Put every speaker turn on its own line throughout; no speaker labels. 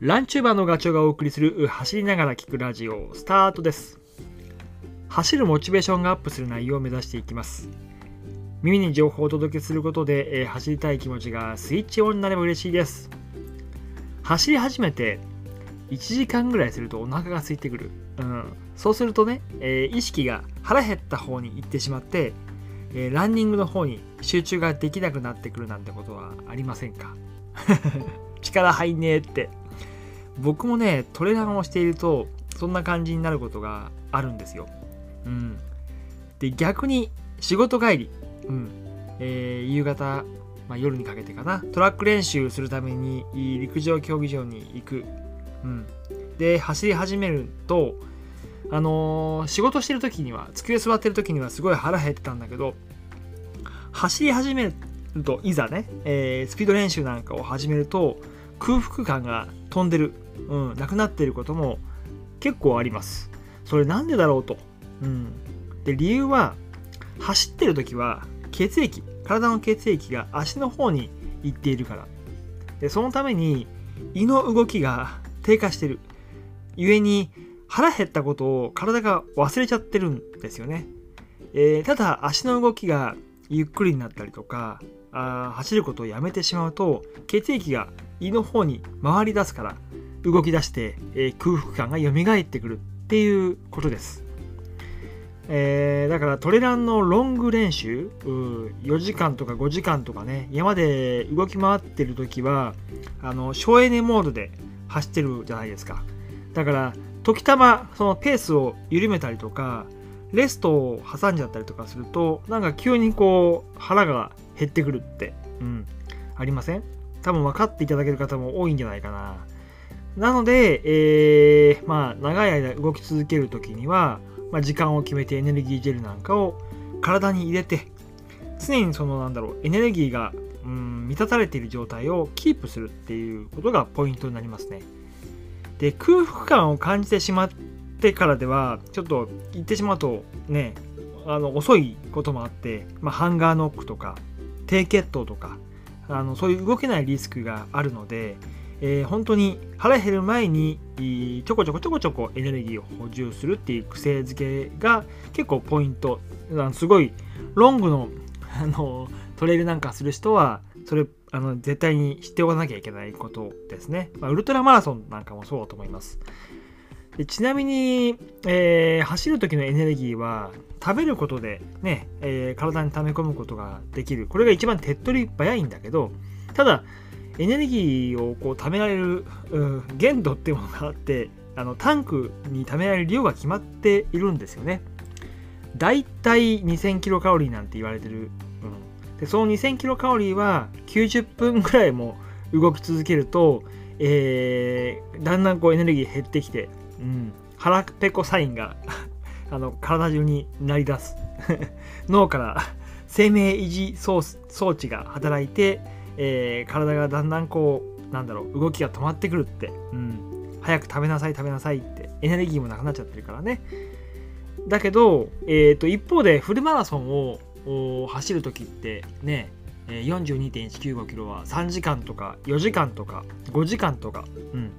ランチューバーのガチョウがお送りする走りながら聞くラジオスタートです。走るモチベーションがアップする内容を目指していきます。耳に情報をお届けすることで、えー走りたい気持ちがスイッチオンになれば嬉しいです。走り始めて1時間ぐらいするとお腹が空いてくる、うん、そうするとね、えー意識が腹減った方に行ってしまって、えーランニングの方に集中ができなくなってくるなんてことはありませんか？力入んねえって僕もねトレランをしているとそんな感じになることがあるんですよ。うん、で逆に仕事帰り、うん。えー夕方、まあ、夜にかけてかな。トラック練習するために陸上競技場に行く、うん、で走り始めるとあのー仕事してる時には机座ってる時にはすごい腹減ってたんだけど走り始めるといざね、えースピード練習なんかを始めると空腹感が飛んでる、うん、なくなっていることも結構あります。それなんでだろうと、うん、で理由は走ってる時は血液体の血液が足の方に行っているから。でそのために胃の動きが低下してる。故に腹減ったことを体が忘れちゃってるんですよね、えーただ足の動きがゆっくりになったりとかあ走ることをやめてしまうと血液が胃の方に回り出すから。動き出して、え空腹感が蘇ってくるっていうことです、えーだからトレランのロング練習4時間とか5時間とかね山で動き回ってる時はあの省エネモードで走ってるじゃないですか。だから時たまそのペースを緩めたりとかレストを挟んじゃったりとかするとなんか急にこう腹が減ってくるって、うん、ありません？多分分かっていただける方も多いんじゃないかな。なので、えーまあ長い間動き続ける時には、まあ、時間を決めてエネルギージェルなんかを体に入れて常にそのなんだろうエネルギーが、うん、満たされている状態をキープするっていうことがポイントになりますね。で空腹感を感じてしまってからではちょっと言ってしまうとねあの遅いこともあって、まあ、ハンガーノックとか低血糖とかあのそういう動けないリスクがあるので、えー本当に腹減る前にちょこちょこちょこちょこエネルギーを補充するっていう癖づけが結構ポイント。すごいロングのあのトレイルなんかする人はそれあの絶対に知っておかなきゃいけないことですね、まあ、ウルトラマラソンなんかもそうだと思います。でちなみに、えー走る時のエネルギーは食べることでね、えー体に溜め込むことができる。これが一番手っ取り早いんだけどただエネルギーをこう貯められる、うん限度っていうものがあってあのタンクに貯められる量が決まっているんですよね。だいたい2000キロカロリーなんて言われてる、うん、でその2000キロカロリーは90分ぐらいも動き続けると、えーだんだんこうエネルギー減ってきて、うん、腹ペコサインが あの体中になり出す。脳から生命維持装置が働いて、えー体がだんだんこうなんだろう動きが止まってくるって、うん、早く食べなさい食べなさいってエネルギーもなくなっちゃってるからね。だけど、えー、と一方でフルマラソンを走る時ってね42.195キロは3時間とか4時間とか5時間とか、うん、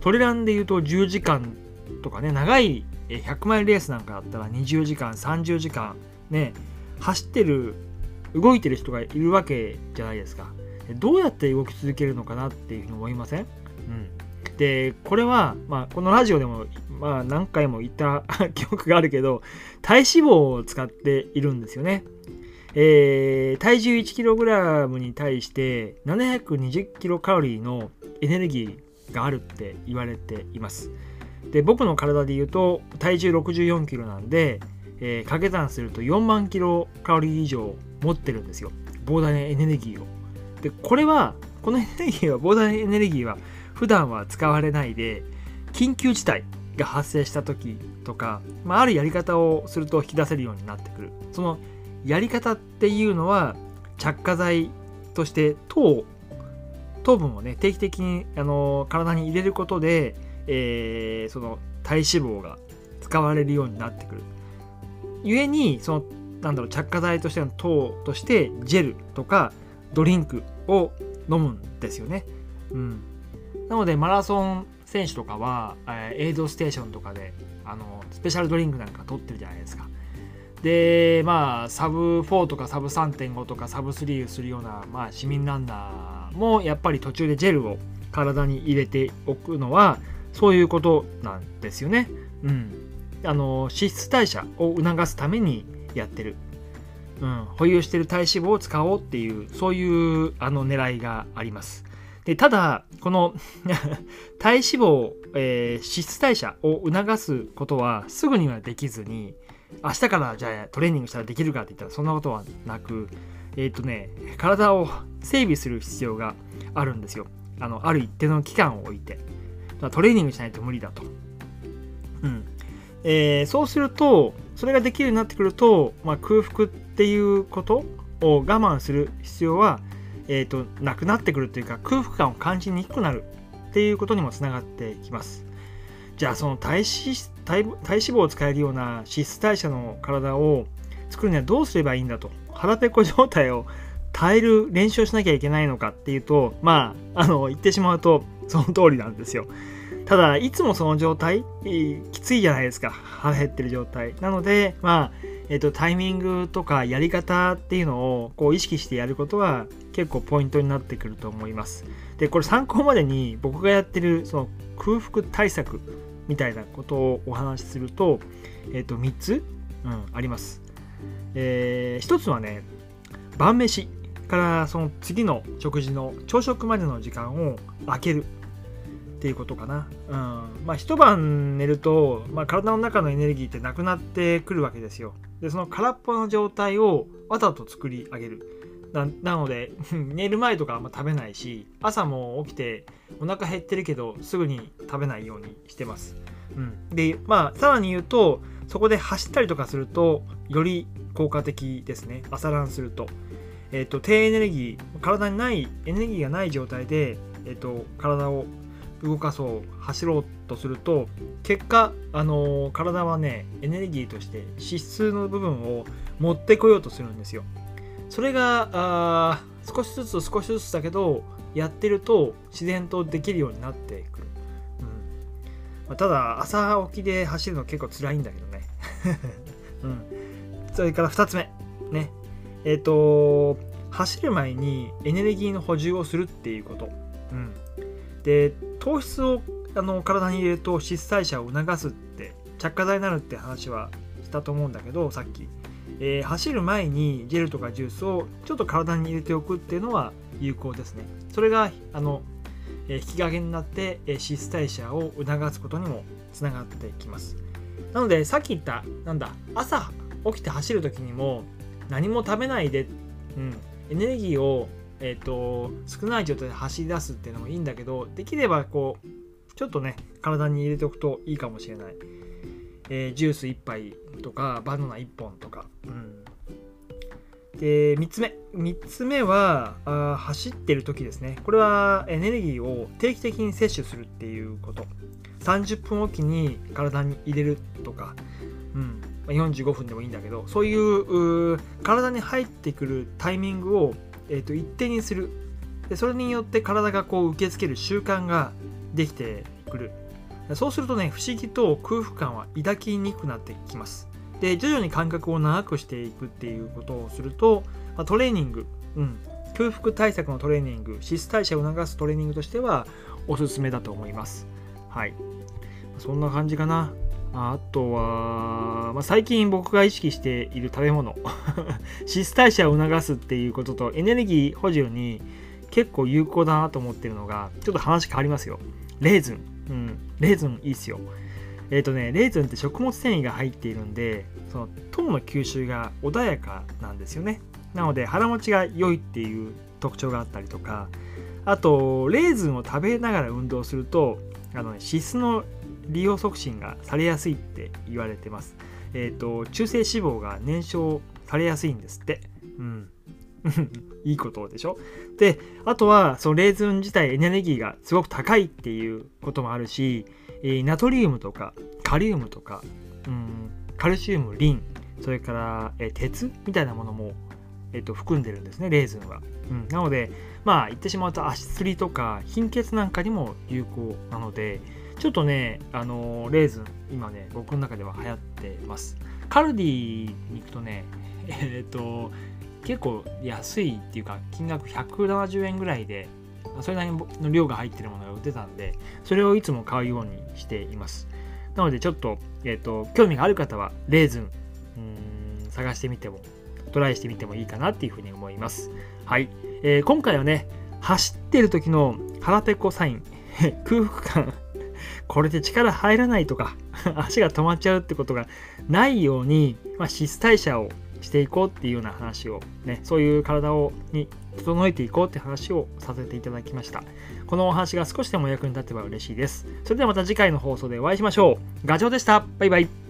トレランで言うと10時間とかね長い100マイルレースなんかだったら20時間30時間ね走ってる動いてる人がいるわけじゃないですか。どうやって動き続けるのかなっていうふうに思いません、うん、でこれは、まあ、このラジオでも、まあ、何回も言った 記憶があるけど体脂肪を使っているんですよねえー体重 1kg に対して720キロカロリーのエネルギーがあるって言われています。で僕の体で言うと体重64キロなんで、えー掛け算すると4万キロカロリー以上持ってるんですよ膨大なエネルギーを。でこれはこのエネルギーは膨大エネルギーは普段は使われないで緊急事態が発生した時とか、まあ、あるやり方をすると引き出せるようになってくる。そのやり方っていうのは着火剤として糖糖分をね定期的にあの体に入れることで、えーその体脂肪が使われるようになってくる。故にそのなんだろう着火剤としての糖としてジェルとかドリンクを飲むんですよね。うん、なのでマラソン選手とかは、えー、エイドステーションとかであのスペシャルドリンクなんか取ってるじゃないですかでまあサブ4とかサブ3.5とかサブ3をするような、まあ、市民ランナーもやっぱり途中でジェルを体に入れておくのはそういうことなんですよね。うん、あの脂質代謝を促すためにやってる、うん、保有している体脂肪を使おうっていうそういうあの狙いがあります。でただこの 体脂肪、えー、脂質代謝を促すことはすぐにはできずに明日からじゃあトレーニングしたらできるかって言ったらそんなことはなくえっ、ー、とね体を整備する必要があるんですよ。あのある一定の期間を置いて。トレーニングしないと無理だと。うん。えー、そうするとそれができるようになってくると、まあ、空腹っていうことを我慢する必要は、えーと、なくなってくるというか空腹感を感じにくくなるっていうことにもつながってきます。じゃあその体脂体体脂肪を使えるような脂質代謝の体を作るにはどうすればいいんだと。腹ペコ状態を耐える練習をしなきゃいけないのかっていうとまああの言ってしまうとその通りなんですよ。ただいつもその状態きついじゃないですか腹減ってる状態なのでまあえっと、タイミングとかやり方っていうのをこう意識してやることが結構ポイントになってくると思います。で、これ参考までに僕がやってるその空腹対策みたいなことをお話しすると、えっ、と、3つ、うん、あります。えー、1つはね、晩飯からその次の食事の朝食までの時間を空けるっていうことかな。うん。まあ、一晩寝ると、まあ、体の中のエネルギーってなくなってくるわけですよ。で、その空っぽの状態をわざと作り上げる。なので 寝る前とかあんま食べないし朝も起きてお腹減ってるけどすぐに食べないようにしてます、うん、でまあさらに言うとそこで走ったりとかするとより効果的ですね朝ランすると,、えーと、低エネルギー体にないエネルギーがない状態で、えーと、体を動かそう走ろうとすると結果、あのー、体はねエネルギーとして脂質の部分を持ってこようとするんですよ。それがあ少しずつ少しずつだけどやってると自然とできるようになってくる、うん。まあ、ただ朝起きで走るの結構辛いんだけどね、うん、それから2つ目。ね。えっ、ー、と走る前にエネルギーの補充をするっていうこと、うん、で糖質をあの体に入れると脂質代謝を促すって着火剤になるって話はしたと思うんだけどさっきえー、走る前にジェルとかジュースをちょっと体に入れておくっていうのは有効ですね。それがあの、えー、引き金になって、えー、脂質代謝を促すことにもつながってきます。なのでさっき言ったなんだ朝起きて走る時にも何も食べないで、うん、エネルギーを、えーと、少ない状態で走り出すっていうのもいいんだけどできればこうちょっとね体に入れておくといいかもしれない。えー、ジュース1杯とかバナナ1本とか、うん、で3つ目。3つ目はあ走ってる時ですね。これはエネルギーを定期的に摂取するっていうこと。30分おきに体に入れるとか、うん、45分でもいいんだけどそういう体に入ってくるタイミングを、えーと、一定にするでそれによって体がこう受け付ける習慣ができてくるそうするとね、不思議と空腹感は抱きにくくなってきます。で、徐々に間隔を長くしていくっていうことをすると、ま、トレーニング、うん、空腹対策のトレーニング、脂質代謝を促すトレーニングとしてはおすすめだと思います。はい。そんな感じかな。あとは、まあ、最近僕が意識している食べ物脂質代謝を促すっていうこととエネルギー補充に結構有効だなと思ってるのがちょっと話変わりますよレーズンうん、レーズンいいっすよ。えっ、ー、とね、レーズンって食物繊維が入っているんで、その糖の吸収が穏やかなんですよね。なので腹持ちが良いっていう特徴があったりとか、あと、レーズンを食べながら運動すると、あの、ね、脂質の利用促進がされやすいって言われてます。えっ、ー、と、中性脂肪が燃焼されやすいんですって。うん。いいことでしょ？であとはそのレーズン自体エネルギーがすごく高いっていうこともあるし、え、ナトリウムとかカリウムとか、うん、カルシウムリンそれから、え、鉄みたいなものもえっと、含んでるんですね、レーズンは。うん、なので、まあ、言ってしまうと足つりとか貧血なんかにも有効なので、ちょっとね、あのレーズン、今ね、僕の中では流行ってます。カルディに行くとね、えっ、と、結構安いっていうか、金額170円ぐらいで、それなりの量が入ってるものが売ってたんで、それをいつも買うようにしています。なので、ちょっと、えっ、と、興味がある方は、レーズン、うん探してみても、トライしてみてもいいかなっていうふうに思います。はい。えー、今回はね、走ってる時の腹ペコサイン、空腹感、これで力入らないとか、足が止まっちゃうってことがないように、まあ、質代謝をしていこうっていうような話をね、そういう体をに整えていこうって話をさせていただきました。このお話が少しでも役に立てば嬉しいです。それではまた次回の放送でお会いしましょう。ガチョウでした。バイバイ。